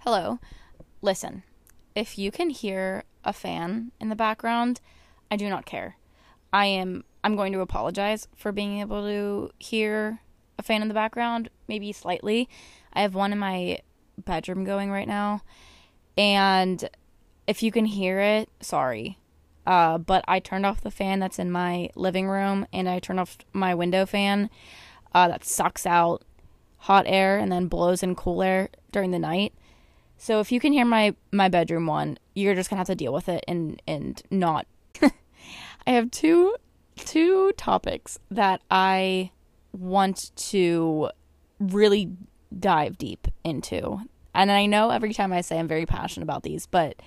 Hello. Listen, if you can hear a fan in the background, I do not care. I am I'm going to apologize for being able to hear a fan in the background, maybe slightly. I have one in my bedroom going right now. And if you can hear it, sorry. Uh, but I turned off the fan that's in my living room and I turned off my window fan uh, that sucks out hot air and then blows in cool air during the night. So if you can hear my my bedroom one, you're just gonna have to deal with it and and not. I have two two topics that I want to really dive deep into. And I know every time I say I'm very passionate about these, but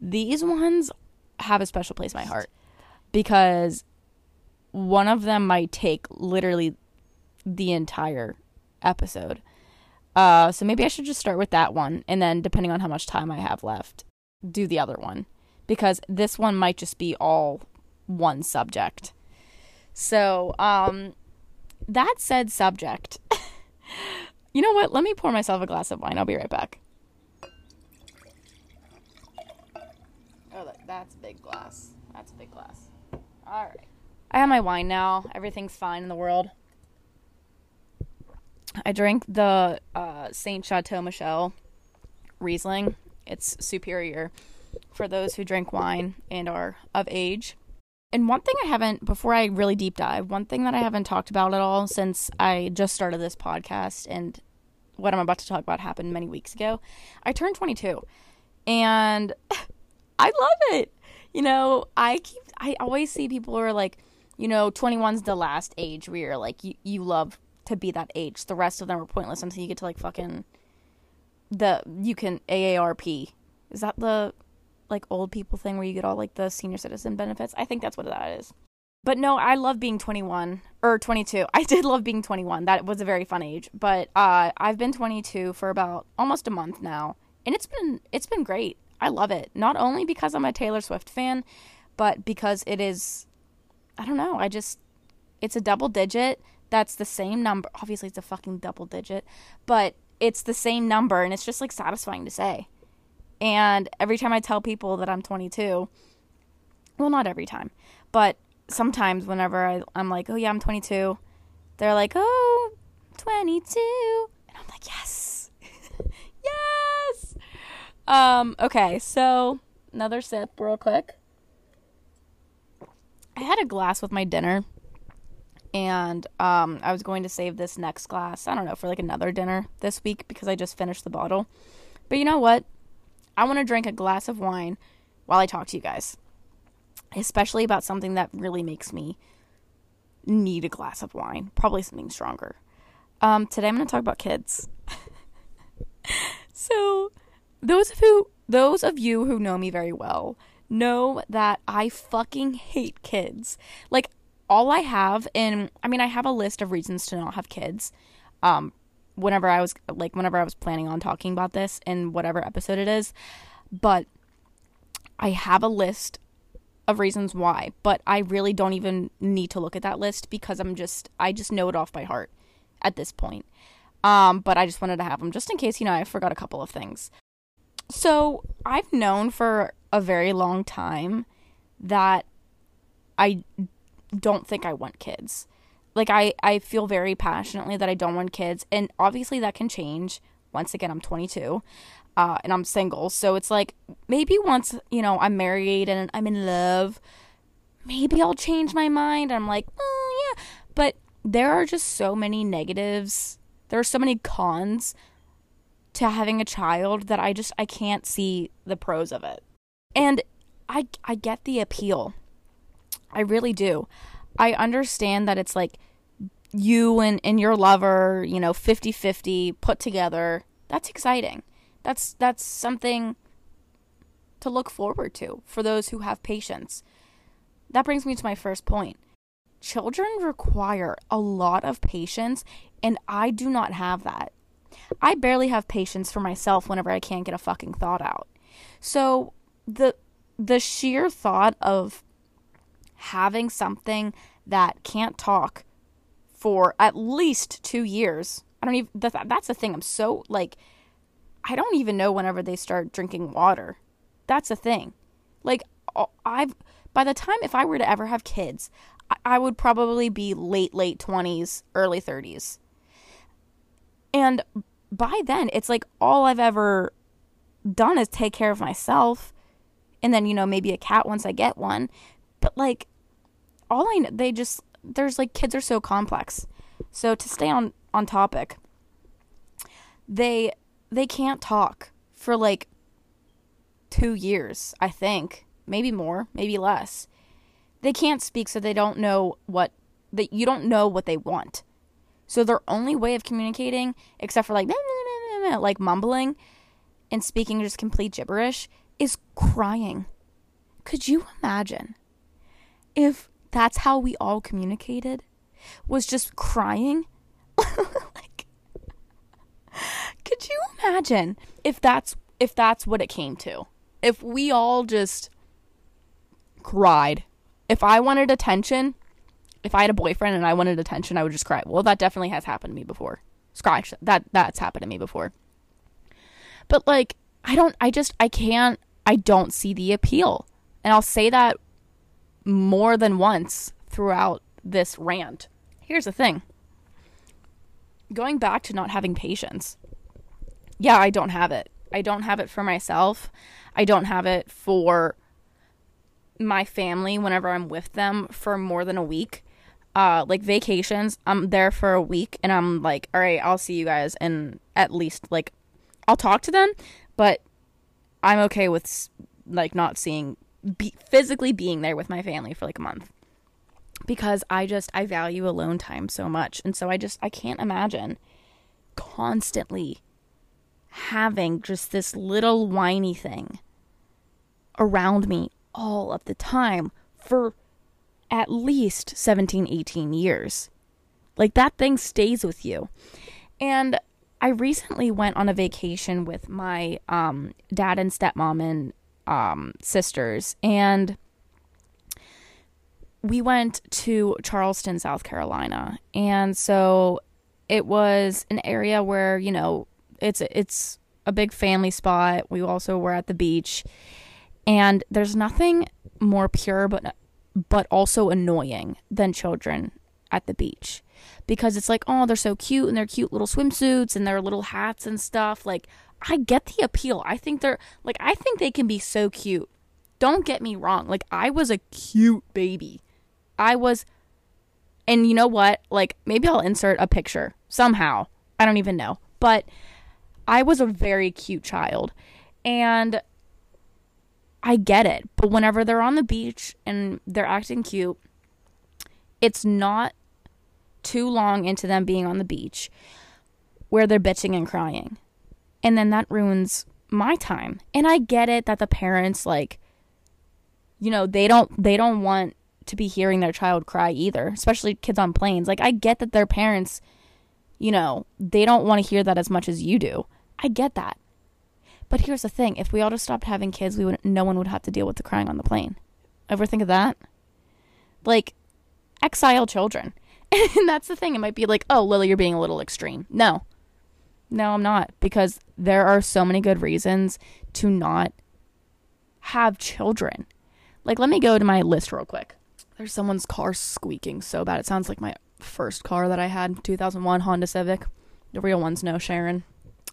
these ones have a special place in my heart because one of them might take literally the entire episode. Uh, so maybe I should just start with that one, and then depending on how much time I have left, do the other one because this one might just be all one subject. So, um, that said, subject. you know what? Let me pour myself a glass of wine. I'll be right back. Oh, that's a big glass. That's a big glass. All right. I have my wine now. Everything's fine in the world. I drank the uh, Saint Chateau Michelle Riesling. It's superior for those who drink wine and are of age. And one thing I haven't, before I really deep dive, one thing that I haven't talked about at all since I just started this podcast and what I'm about to talk about happened many weeks ago. I turned 22 and I love it. You know, I keep, I always see people who are like, you know, 21's the last age where you're like, you, you love to be that age. The rest of them are pointless until you get to like fucking the, you can AARP. Is that the like old people thing where you get all like the senior citizen benefits. I think that's what that is. But no, I love being 21 or 22. I did love being 21. That was a very fun age. But uh, I've been 22 for about almost a month now, and it's been it's been great. I love it. Not only because I'm a Taylor Swift fan, but because it is I don't know, I just it's a double digit. That's the same number. Obviously it's a fucking double digit, but it's the same number and it's just like satisfying to say. And every time I tell people that I'm 22, well, not every time, but sometimes whenever I, I'm like, oh, yeah, I'm 22, they're like, oh, 22. And I'm like, yes, yes. Um, okay, so another sip real quick. I had a glass with my dinner and um, I was going to save this next glass, I don't know, for like another dinner this week because I just finished the bottle. But you know what? I want to drink a glass of wine while I talk to you guys, especially about something that really makes me need a glass of wine, probably something stronger. Um, today I'm going to talk about kids. so, those of who those of you who know me very well know that I fucking hate kids. Like all I have and I mean I have a list of reasons to not have kids. Um whenever I was like whenever I was planning on talking about this in whatever episode it is, but I have a list of reasons why, but I really don't even need to look at that list because I'm just I just know it off by heart at this point. Um, but I just wanted to have them just in case, you know, I forgot a couple of things. So, I've known for a very long time that I don't think I want kids like I I feel very passionately that I don't want kids and obviously that can change. Once again, I'm 22. Uh, and I'm single. So it's like maybe once, you know, I'm married and I'm in love, maybe I'll change my mind. I'm like, "Oh, yeah." But there are just so many negatives. There are so many cons to having a child that I just I can't see the pros of it. And I I get the appeal. I really do. I understand that it's like you and, and your lover, you know, 50-50 put together. That's exciting. That's that's something to look forward to for those who have patience. That brings me to my first point. Children require a lot of patience and I do not have that. I barely have patience for myself whenever I can't get a fucking thought out. So the the sheer thought of having something that can't talk for at least two years. I don't even, that's the thing. I'm so like, I don't even know whenever they start drinking water. That's a thing. Like I've by the time if I were to ever have kids, I would probably be late late 20s, early 30s. And by then, it's like all I've ever done is take care of myself and then, you know, maybe a cat once I get one. But like all I know, they just there's like kids are so complex. So to stay on on topic, they they can't talk for like 2 years, I think. Maybe more, maybe less. They can't speak so they don't know what that you don't know what they want. So their only way of communicating except for like like mumbling and speaking just complete gibberish is crying. Could you imagine if that's how we all communicated? Was just crying? like Could you imagine if that's if that's what it came to? If we all just cried. If I wanted attention, if I had a boyfriend and I wanted attention, I would just cry. Well, that definitely has happened to me before. Scratch that that's happened to me before. But like I don't I just I can't I don't see the appeal. And I'll say that more than once throughout this rant. Here's the thing. Going back to not having patience. Yeah, I don't have it. I don't have it for myself. I don't have it for my family whenever I'm with them for more than a week. Uh, like vacations, I'm there for a week and I'm like, all right, I'll see you guys. And at least, like, I'll talk to them, but I'm okay with like not seeing be, physically being there with my family for like a month because I just I value alone time so much. And so I just I can't imagine constantly having just this little whiny thing around me all of the time for at least 17 18 years. Like that thing stays with you. And I recently went on a vacation with my um, dad and stepmom and um, sisters, and we went to Charleston, South Carolina. And so it was an area where, you know, it's it's a big family spot. We also were at the beach. And there's nothing more pure but but also annoying than children at the beach because it's like, oh, they're so cute and their cute little swimsuits and their little hats and stuff. Like, I get the appeal. I think they're like, I think they can be so cute. Don't get me wrong. Like, I was a cute baby. I was, and you know what? Like, maybe I'll insert a picture somehow. I don't even know. But I was a very cute child. And I get it. But whenever they're on the beach and they're acting cute, it's not too long into them being on the beach where they're bitching and crying. And then that ruins my time. And I get it that the parents like you know, they don't they don't want to be hearing their child cry either, especially kids on planes. Like I get that their parents, you know, they don't want to hear that as much as you do. I get that. But here's the thing, if we all just stopped having kids, we would no one would have to deal with the crying on the plane. Ever think of that? Like exile children. And that's the thing. It might be like, oh, Lily, you're being a little extreme. No. No, I'm not. Because there are so many good reasons to not have children. Like, let me go to my list real quick. There's someone's car squeaking so bad. It sounds like my first car that I had, 2001 Honda Civic. The real ones know Sharon.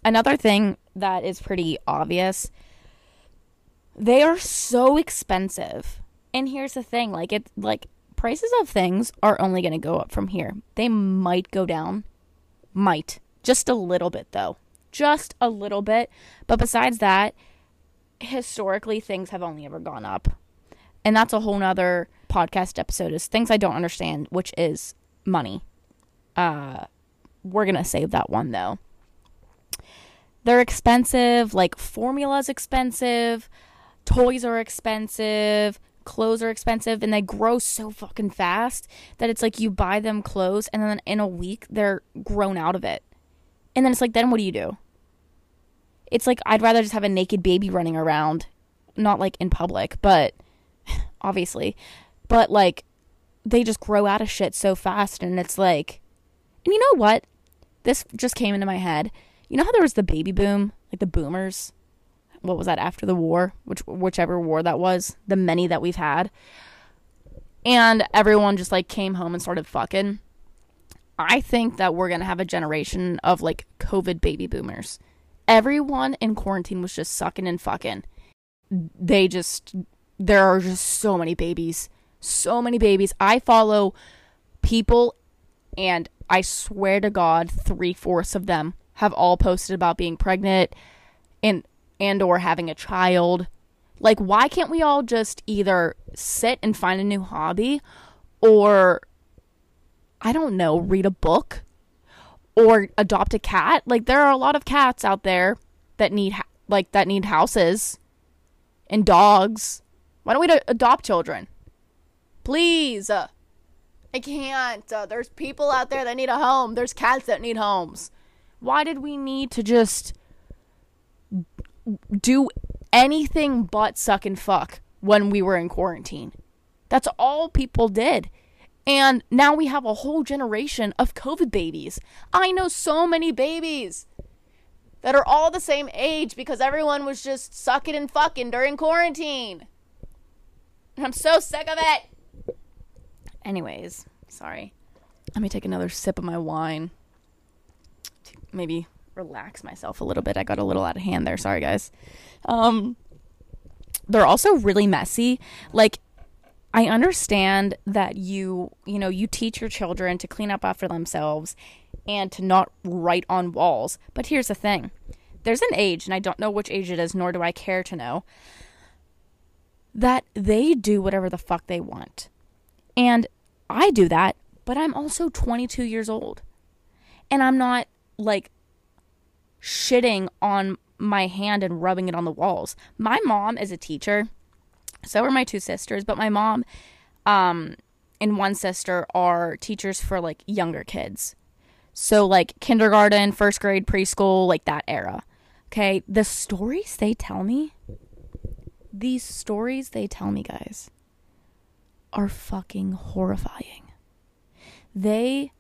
Another thing that is pretty obvious they are so expensive. And here's the thing like, it, like, prices of things are only going to go up from here. They might go down. Might. Just a little bit, though. Just a little bit. But besides that, historically, things have only ever gone up. And that's a whole nother podcast episode is things I don't understand, which is money. Uh, we're going to save that one, though. They're expensive. Like, formula's expensive. Toys are expensive clothes are expensive and they grow so fucking fast that it's like you buy them clothes and then in a week they're grown out of it. And then it's like, then what do you do? It's like, I'd rather just have a naked baby running around, not like in public, but obviously, but like they just grow out of shit so fast. And it's like, and you know what? This just came into my head. You know how there was the baby boom like the boomers. What was that after the war? Which whichever war that was, the many that we've had. And everyone just like came home and started fucking. I think that we're going to have a generation of like COVID baby boomers. Everyone in quarantine was just sucking and fucking. They just there are just so many babies. So many babies. I follow people and I swear to God, three fourths of them have all posted about being pregnant and and or having a child. Like, why can't we all just either sit and find a new hobby or I don't know, read a book or adopt a cat? Like there are a lot of cats out there that need ha- like that need houses and dogs. Why don't we adopt children? Please. Uh, I can't. Uh, there's people out there that need a home. There's cats that need homes. Why did we need to just do anything but suck and fuck when we were in quarantine? That's all people did. And now we have a whole generation of COVID babies. I know so many babies that are all the same age because everyone was just sucking and fucking during quarantine. I'm so sick of it. Anyways, sorry. Let me take another sip of my wine maybe relax myself a little bit. I got a little out of hand there. Sorry, guys. Um, they're also really messy. Like, I understand that you, you know, you teach your children to clean up after themselves and to not write on walls. But here's the thing there's an age, and I don't know which age it is, nor do I care to know, that they do whatever the fuck they want. And I do that, but I'm also 22 years old. And I'm not like shitting on my hand and rubbing it on the walls. My mom is a teacher. So are my two sisters, but my mom um and one sister are teachers for like younger kids. So like kindergarten, first grade, preschool, like that era. Okay, the stories they tell me, these stories they tell me, guys, are fucking horrifying. They,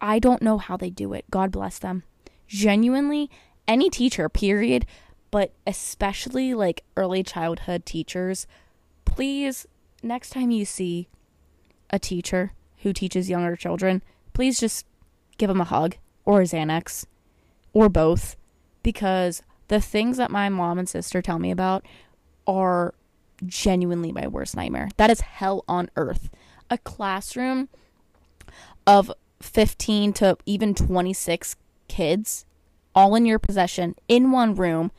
I don't know how they do it. God bless them. Genuinely, any teacher, period, but especially like early childhood teachers, please, next time you see a teacher who teaches younger children, please just give them a hug or a Xanax or both because the things that my mom and sister tell me about are genuinely my worst nightmare. That is hell on earth. A classroom of 15 to even 26 kids all in your possession in one room.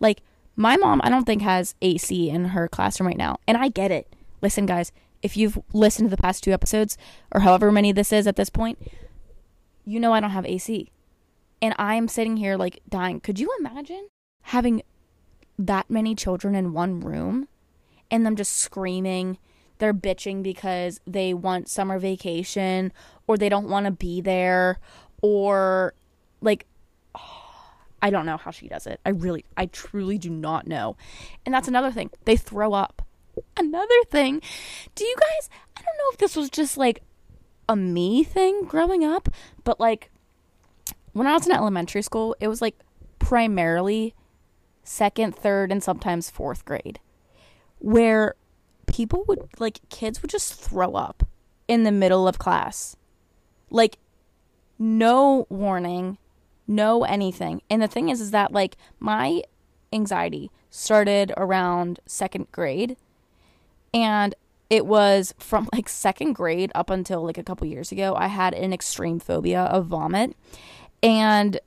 Like my mom, I don't think has AC in her classroom right now. And I get it. Listen, guys, if you've listened to the past two episodes or however many this is at this point, you know I don't have AC. And I'm sitting here like dying. Could you imagine having that many children in one room? and them just screaming. They're bitching because they want summer vacation or they don't want to be there or like I don't know how she does it. I really I truly do not know. And that's another thing. They throw up. Another thing. Do you guys I don't know if this was just like a me thing growing up, but like when I was in elementary school, it was like primarily second, third, and sometimes fourth grade where people would like kids would just throw up in the middle of class. Like no warning, no anything. And the thing is is that like my anxiety started around 2nd grade. And it was from like second grade up until like a couple years ago i had an extreme phobia of vomit. And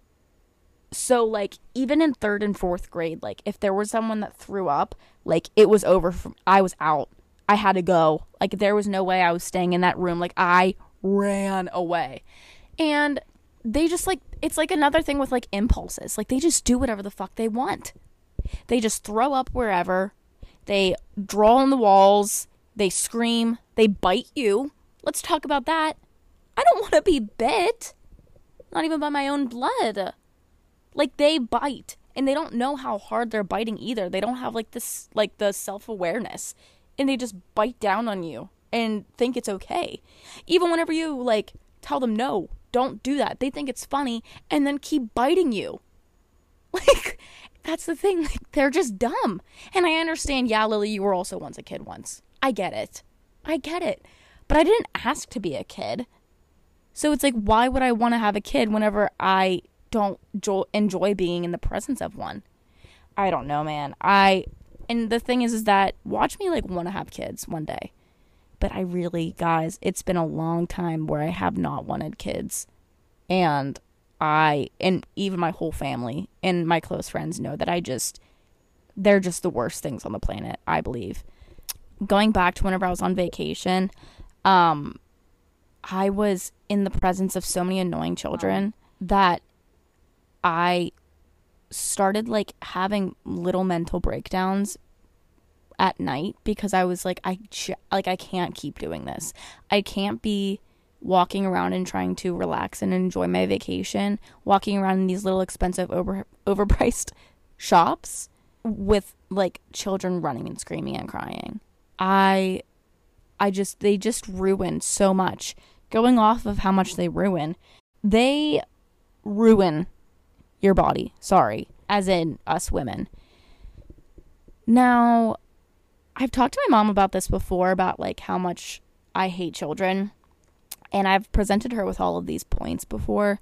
so like even in third and fourth grade like if there was someone that threw up like it was over from, i was out. I had to go. Like there was no way i was staying in that room. Like i ran away. And they just like it's like another thing with like impulses. Like they just do whatever the fuck they want. They just throw up wherever. They draw on the walls. They scream. They bite you. Let's talk about that. I don't want to be bit. Not even by my own blood. Like they bite and they don't know how hard they're biting either. They don't have like this like the self-awareness and they just bite down on you and think it's okay. Even whenever you like tell them no, don't do that. They think it's funny and then keep biting you. Like that's the thing. Like, they're just dumb. And I understand, yeah, Lily, you were also once a kid once. I get it. I get it. But I didn't ask to be a kid. So it's like, why would I want to have a kid whenever I don't jo- enjoy being in the presence of one? I don't know, man. I and the thing is, is that watch me like want to have kids one day, but I really, guys, it's been a long time where I have not wanted kids, and I and even my whole family and my close friends know that I just they're just the worst things on the planet, I believe. Going back to whenever I was on vacation, um I was in the presence of so many annoying children that I started like having little mental breakdowns at night because I was like I like I can't keep doing this. I can't be walking around and trying to relax and enjoy my vacation, walking around in these little expensive over overpriced shops with like children running and screaming and crying. I I just they just ruin so much. Going off of how much they ruin, they ruin your body. Sorry, as in us women. Now, I've talked to my mom about this before about like how much I hate children and I've presented her with all of these points before.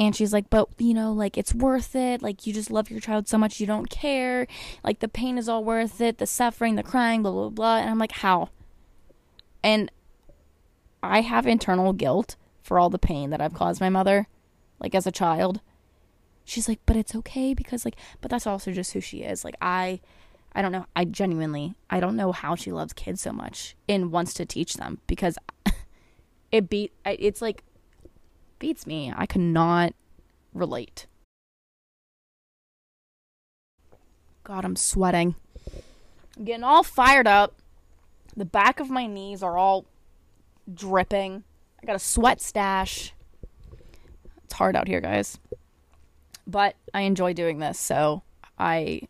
And she's like, but you know, like it's worth it. Like you just love your child so much you don't care. Like the pain is all worth it, the suffering, the crying, blah, blah, blah. And I'm like, how? And I have internal guilt for all the pain that I've caused my mother, like as a child. She's like, but it's okay because, like, but that's also just who she is. Like, I, I don't know. I genuinely, I don't know how she loves kids so much and wants to teach them because it beat it's like beats me. I cannot relate. God, I'm sweating. I'm getting all fired up. The back of my knees are all dripping. I got a sweat stash. It's hard out here, guys. But I enjoy doing this, so I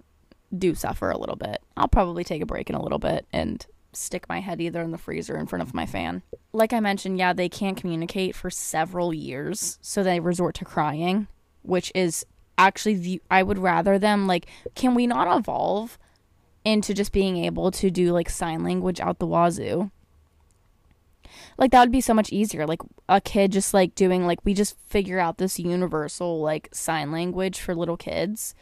do suffer a little bit. I'll probably take a break in a little bit and stick my head either in the freezer in front of my fan. Like I mentioned, yeah, they can't communicate for several years, so they resort to crying, which is actually the I would rather them like can we not evolve into just being able to do like sign language out the wazoo? Like that would be so much easier. Like a kid just like doing like we just figure out this universal like sign language for little kids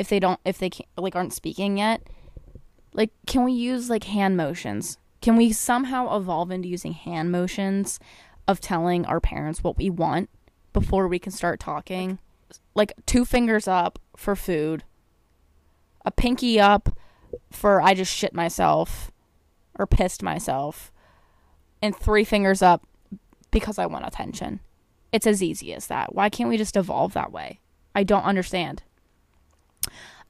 if they don't if they can't like aren't speaking yet like, can we use like hand motions? Can we somehow evolve into using hand motions of telling our parents what we want before we can start talking? Like, two fingers up for food, a pinky up for I just shit myself or pissed myself, and three fingers up because I want attention. It's as easy as that. Why can't we just evolve that way? I don't understand.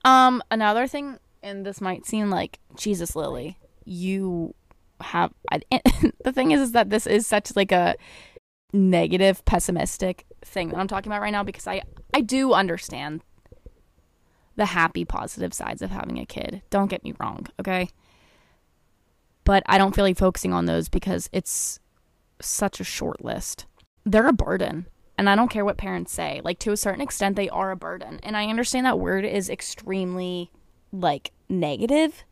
Um, another thing and this might seem like Jesus Lily, you have I, the thing is is that this is such like a negative pessimistic thing that I'm talking about right now because I I do understand the happy positive sides of having a kid. Don't get me wrong, okay? But I don't feel like focusing on those because it's such a short list. They're a burden. And I don't care what parents say. Like to a certain extent they are a burden. And I understand that word is extremely like negative,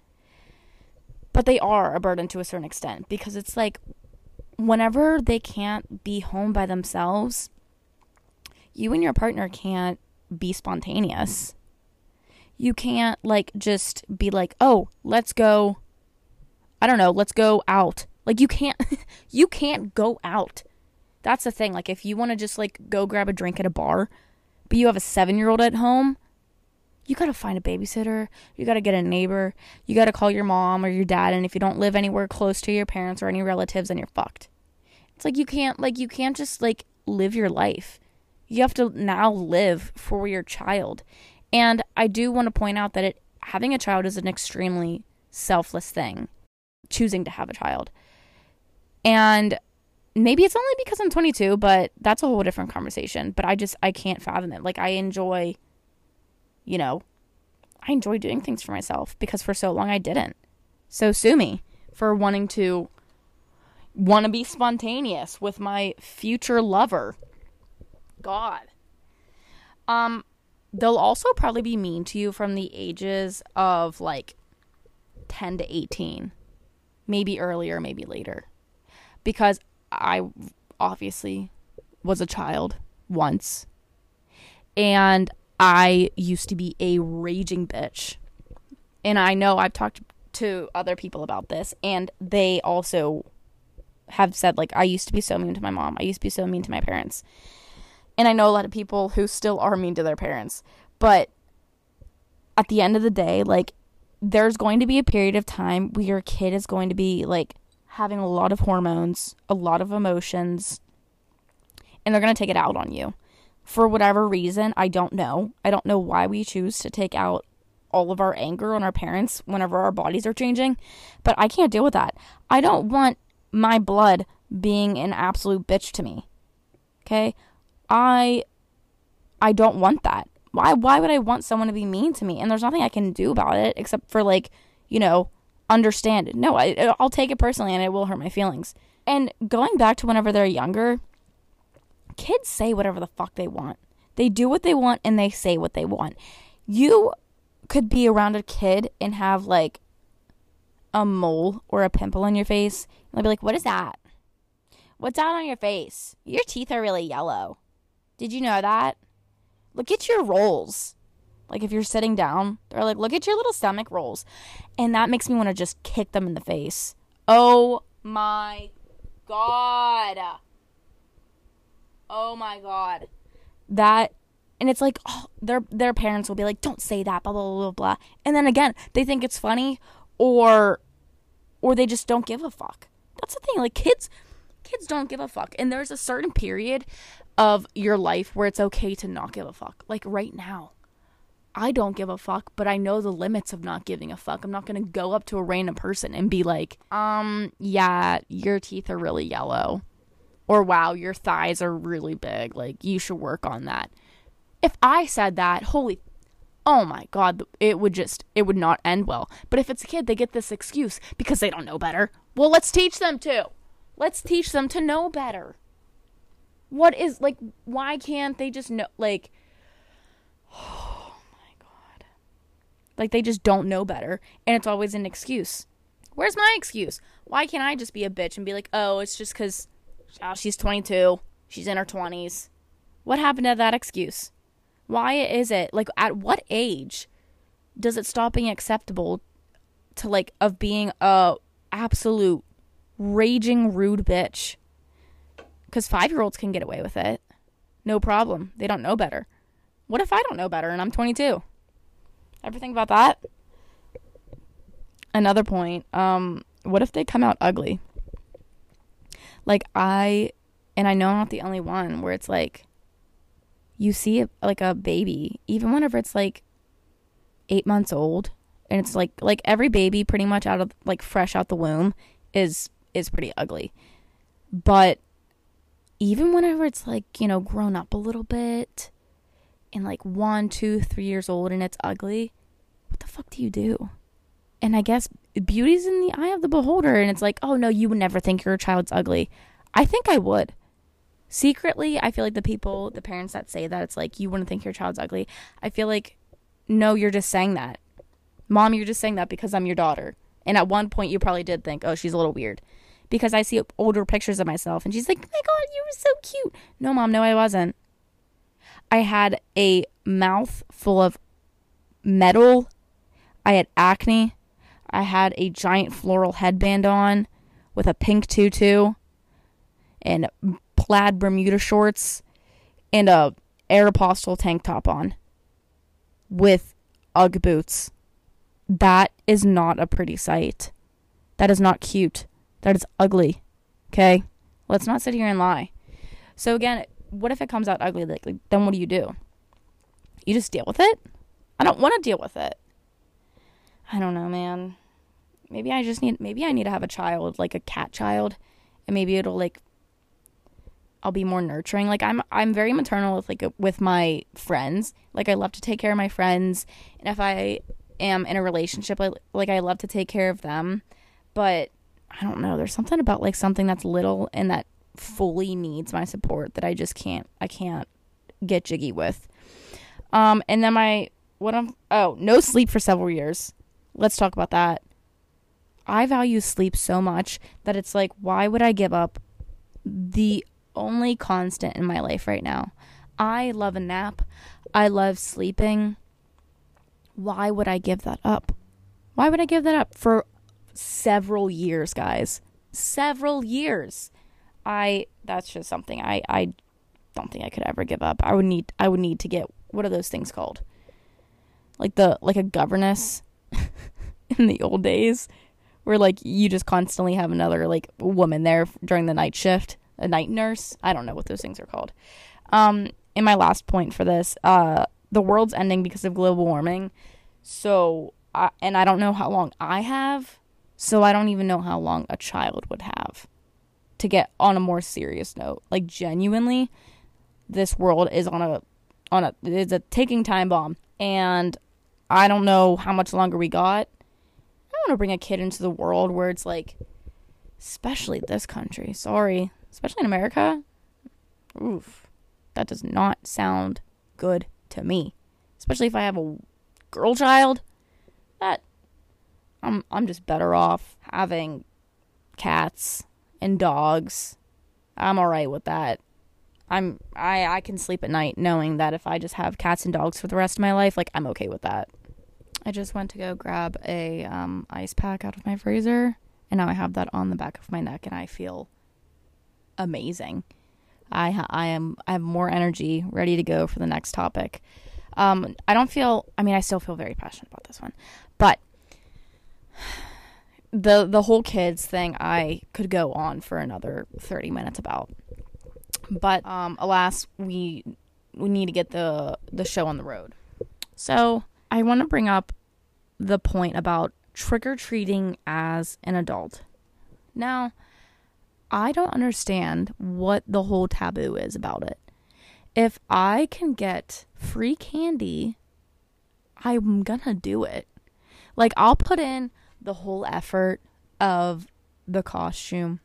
but they are a burden to a certain extent because it's like whenever they can't be home by themselves, you and your partner can't be spontaneous. You can't like just be like, "Oh, let's go I don't know, let's go out." Like you can't you can't go out. That's the thing. Like if you want to just like go grab a drink at a bar, but you have a 7-year-old at home, you got to find a babysitter. You got to get a neighbor. You got to call your mom or your dad. And if you don't live anywhere close to your parents or any relatives, then you're fucked. It's like you can't, like, you can't just, like, live your life. You have to now live for your child. And I do want to point out that it, having a child is an extremely selfless thing, choosing to have a child. And maybe it's only because I'm 22, but that's a whole different conversation. But I just, I can't fathom it. Like, I enjoy you know, I enjoy doing things for myself because for so long I didn't. So sue me for wanting to want to be spontaneous with my future lover. God. Um they'll also probably be mean to you from the ages of like 10 to 18 maybe earlier maybe later because i obviously was a child once and i used to be a raging bitch and i know i've talked to other people about this and they also have said like I used to be so mean to my mom. I used to be so mean to my parents. And I know a lot of people who still are mean to their parents. But at the end of the day, like there's going to be a period of time where your kid is going to be like having a lot of hormones, a lot of emotions, and they're going to take it out on you. For whatever reason, I don't know. I don't know why we choose to take out all of our anger on our parents whenever our bodies are changing, but I can't deal with that. I don't want my blood being an absolute bitch to me. Okay? I I don't want that. Why why would I want someone to be mean to me? And there's nothing I can do about it except for like, you know, understand. No, I I'll take it personally and it will hurt my feelings. And going back to whenever they're younger, kids say whatever the fuck they want. They do what they want and they say what they want. You could be around a kid and have like a mole or a pimple on your face. And they'll be like, What is that? What's out on your face? Your teeth are really yellow. Did you know that? Look at your rolls. Like if you're sitting down, they're like, Look at your little stomach rolls. And that makes me want to just kick them in the face. Oh my God. Oh my God. That and it's like oh, their their parents will be like don't say that blah blah blah blah and then again they think it's funny or or they just don't give a fuck that's the thing like kids kids don't give a fuck and there's a certain period of your life where it's okay to not give a fuck like right now I don't give a fuck, but I know the limits of not giving a fuck. I'm not going to go up to a random person and be like, um, yeah, your teeth are really yellow. Or wow, your thighs are really big. Like, you should work on that if I said that, holy oh my god, it would just it would not end well. But if it's a kid, they get this excuse because they don't know better. Well, let's teach them to. Let's teach them to know better. What is like why can't they just know like. Like they just don't know better and it's always an excuse. Where's my excuse? Why can't I just be a bitch and be like, "Oh, it's just cuz oh, she's 22. She's in her 20s." What happened to that excuse? Why is it like at what age does it stop being acceptable to like of being a absolute raging rude bitch? Cuz 5-year-olds can get away with it. No problem. They don't know better. What if I don't know better and I'm 22? Ever think about that? Another point, um what if they come out ugly? Like I and I know I'm not the only one where it's like you see it like a baby, even whenever it's like eight months old, and it's like like every baby pretty much out of like fresh out the womb is is pretty ugly. But even whenever it's like, you know, grown up a little bit and like one, two, three years old and it's ugly, what the fuck do you do? And I guess beauty's in the eye of the beholder and it's like, oh no, you would never think your child's ugly. I think I would. Secretly i feel like the people the parents that say that it's like you wouldn't think your child's ugly. I feel like no you're just saying that. Mom you're just saying that because i'm your daughter. And at one point you probably did think oh she's a little weird. Because i see older pictures of myself and she's like oh my god you were so cute. No mom no i wasn't i had a mouth full of metal i had acne i had a giant floral headband on with a pink tutu and plaid Bermuda shorts and a Aeropostale tank top on with Ugg boots. That is not a pretty sight. That is not cute. That is ugly. Okay? Let's not sit here and lie. So again, what if it comes out ugly? Like, like then what do you do? You just deal with it? I don't want to deal with it. I don't know, man. Maybe I just need maybe I need to have a child, like a cat child, and maybe it'll like I'll be more nurturing. Like I'm I'm very maternal with like with my friends. Like I love to take care of my friends, and if I am in a relationship, like, like I love to take care of them. But I don't know. There's something about like something that's little and that fully needs my support that I just can't I can't get jiggy with. Um, and then my what I'm oh no sleep for several years. Let's talk about that. I value sleep so much that it's like, why would I give up the only constant in my life right now? I love a nap. I love sleeping. Why would I give that up? Why would I give that up for several years, guys? Several years. I that's just something I I don't think I could ever give up. I would need I would need to get what are those things called? Like the like a governess in the old days where like you just constantly have another like woman there during the night shift, a night nurse. I don't know what those things are called. Um in my last point for this, uh the world's ending because of global warming. So, I, and I don't know how long I have, so I don't even know how long a child would have. To get on a more serious note, like genuinely, this world is on a on a it's a ticking time bomb, and I don't know how much longer we got. I want to bring a kid into the world where it's like, especially this country. Sorry, especially in America. Oof, that does not sound good to me, especially if I have a girl child. That I'm I'm just better off having cats and dogs. I'm all right with that. I'm I I can sleep at night knowing that if I just have cats and dogs for the rest of my life, like I'm okay with that. I just went to go grab a um, ice pack out of my freezer, and now I have that on the back of my neck, and I feel amazing. I I am I have more energy, ready to go for the next topic. Um, I don't feel. I mean, I still feel very passionate about this one, but the the whole kids thing, I could go on for another thirty minutes about. But um, alas, we we need to get the the show on the road. So I want to bring up the point about trick or treating as an adult. Now, I don't understand what the whole taboo is about it. If I can get free candy, I'm gonna do it. Like, I'll put in the whole effort of the costume.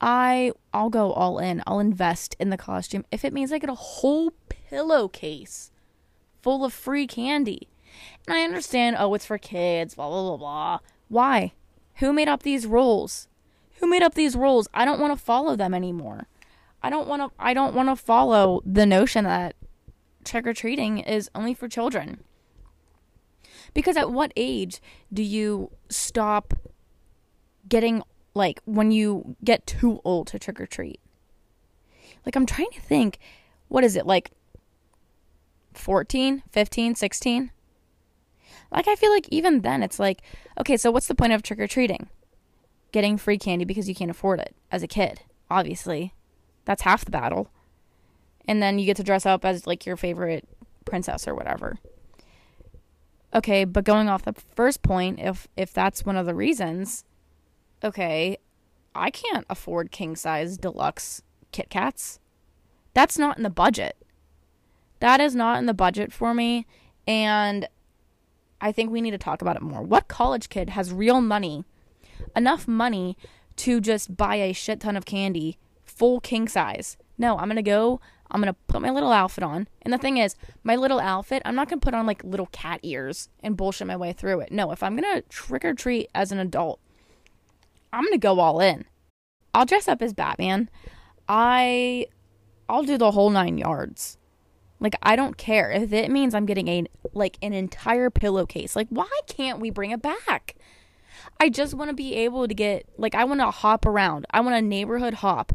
I I'll go all in. I'll invest in the costume if it means I get a whole pillowcase full of free candy. And I understand, oh, it's for kids, blah blah blah blah. Why? Who made up these rules? Who made up these rules? I don't want to follow them anymore. I don't want to I don't want to follow the notion that trick or treating is only for children. Because at what age do you stop getting like when you get too old to trick or treat. Like I'm trying to think what is it like 14, 15, 16? Like I feel like even then it's like okay, so what's the point of trick or treating? Getting free candy because you can't afford it as a kid, obviously. That's half the battle. And then you get to dress up as like your favorite princess or whatever. Okay, but going off the first point, if if that's one of the reasons, okay, I can't afford king size deluxe Kit Kats. That's not in the budget. That is not in the budget for me. And I think we need to talk about it more. What college kid has real money, enough money to just buy a shit ton of candy, full king size? No, I'm to go, I'm to put my little outfit on. And the thing is, my little outfit, I'm not to put on like little cat ears and bullshit my way through it. No, if I'm to trick or treat as an adult, I'm gonna go all in. I'll dress up as Batman. I I'll do the whole nine yards. Like I don't care if it means I'm getting a like an entire pillowcase. Like why can't we bring it back? I just want to be able to get like I want to hop around. I want a neighborhood hop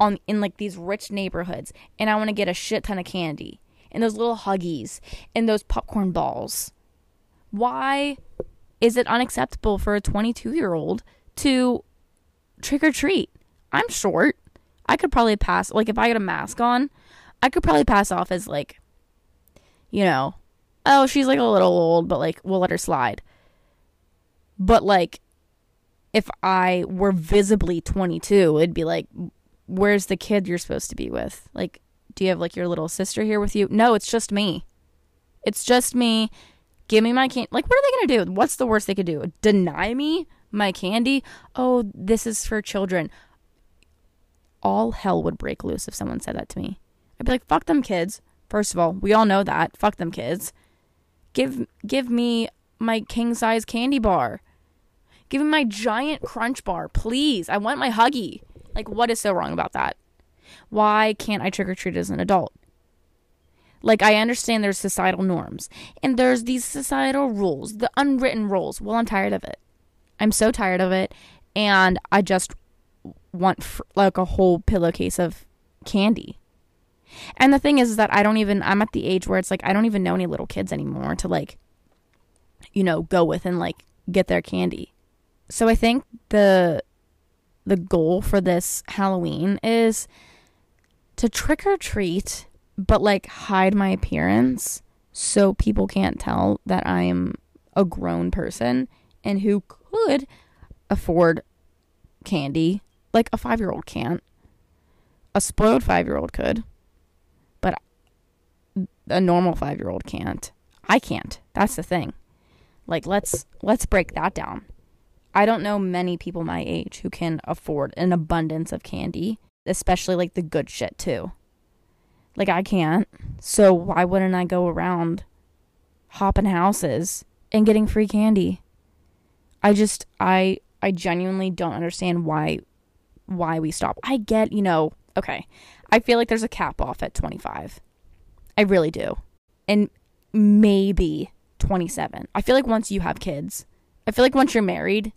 on in like these rich neighborhoods and I want to get a shit ton of candy and those little huggies and those popcorn balls. Why is it unacceptable for a 22-year-old to trick or treat. I'm short. I could probably pass like if I had a mask on, I could probably pass off as like you know, oh, she's like a little old, but like we'll let her slide. But like if I were visibly 22, it'd be like where's the kid you're supposed to be with? Like do you have like your little sister here with you? No, it's just me. It's just me. Give me my candy. Like, what are they going to do? What's the worst they could do? Deny me my candy. Oh, this is for children. All hell would break loose if someone said that to me. I'd be like, fuck them kids. First of all, we all know that. Fuck them kids. Give give me my king size candy bar. Give me my giant crunch bar, please. I want my huggy. Like, what is so wrong about that? Why can't I trick or treat as an adult? Like, I understand there's societal norms and there's these societal rules, the unwritten rules. Well, I'm tired of it. I'm so tired of it. And I just want fr- like a whole pillowcase of candy. And the thing is, is that I don't even, I'm at the age where it's like, I don't even know any little kids anymore to like, you know, go with and like get their candy. So I think the, the goal for this Halloween is to trick or treat, but like hide my appearance so people can't tell that I'm a grown person and who could afford candy like a five year old can't. A spoiled five year old could, but a normal five year old can't. I can't. That's the thing. Like let's let's break that down. I don't know many people my age who can afford an abundance of candy, especially like the good shit too. Like I can't. So why wouldn't I go around hopping houses and getting free candy? I just I I genuinely don't understand why why we stop. I get, you know, okay. I feel like there's a cap off at 25. I really do. And maybe 27. I feel like once you have kids, I feel like once you're married,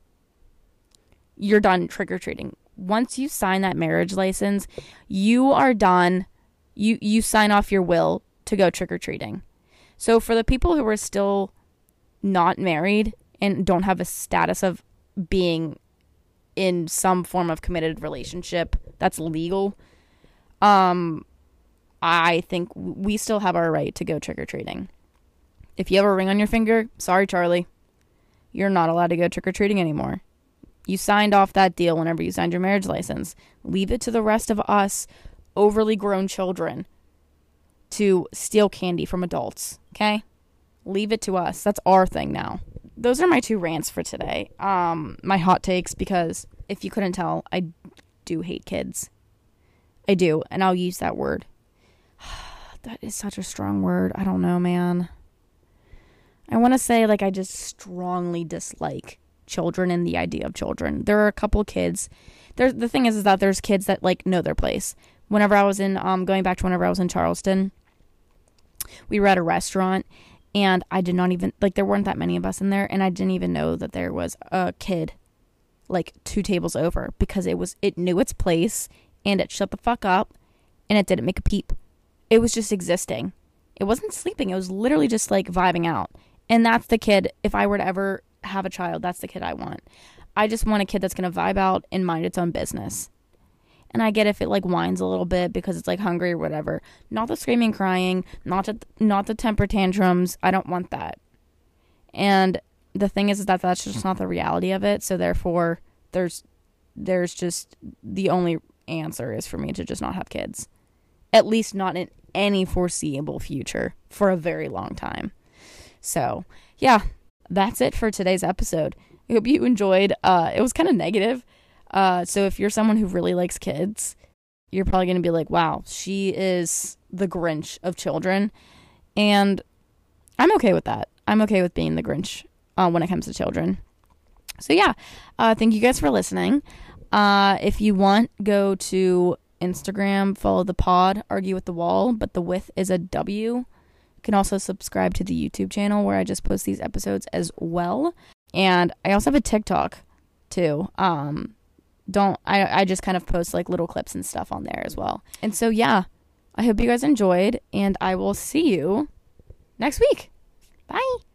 you're done trick or treating. Once you sign that marriage license, you are done. You you sign off your will to go trick or treating. So for the people who are still not married and don't have a status of being in some form of committed relationship that's legal, um, I think we still have our right to go trick or treating. If you have a ring on your finger, sorry, Charlie, you're not allowed to go trick or treating anymore. You signed off that deal whenever you signed your marriage license. Leave it to the rest of us, overly grown children, to steal candy from adults, okay? Leave it to us. That's our thing now those are my two rants for today. Um, my hot takes because if you couldn't tell, I do hate kids. I do, and I'll use that word. that is such a strong word. I don't know, man. I want to say like I just strongly dislike children and the idea of children. There are a couple kids. There's the thing is is that there's kids that like know their place. Whenever I was in um going back to whenever I was in Charleston, we were at a restaurant and I did not even like there weren't that many of us in there and I didn't even know that there was a kid like two tables over because it was it knew its place and it shut the fuck up and it didn't make a peep. It was just existing. It wasn't sleeping. It was literally just like vibing out. And that's the kid if I were to ever have a child, that's the kid I want. I just want a kid that's going to vibe out and mind its own business. And I get if it like whines a little bit because it's like hungry or whatever. Not the screaming, crying, not the, not the temper tantrums. I don't want that. And the thing is, is that that's just not the reality of it. So therefore, there's there's just the only answer is for me to just not have kids. At least not in any foreseeable future for a very long time. So, yeah, that's it for today's episode. I hope you enjoyed. Uh, it was kind of negative uh, so if you're someone who really likes kids, you're probably going to be like, wow, she is the Grinch of children. And I'm okay with that. I'm okay with being the Grinch uh, when it comes to children. So yeah, uh, thank you guys for listening. Uh, if you want, go to Instagram, follow the pod, argue with the wall, but the width is a W. Can also subscribe to the YouTube channel where I just post these episodes as well. And I also have a TikTok too. Um, don't I, I just kind of post like little clips and stuff on there as well. And so yeah, I hope you guys enjoyed and I will see you next week. Bye.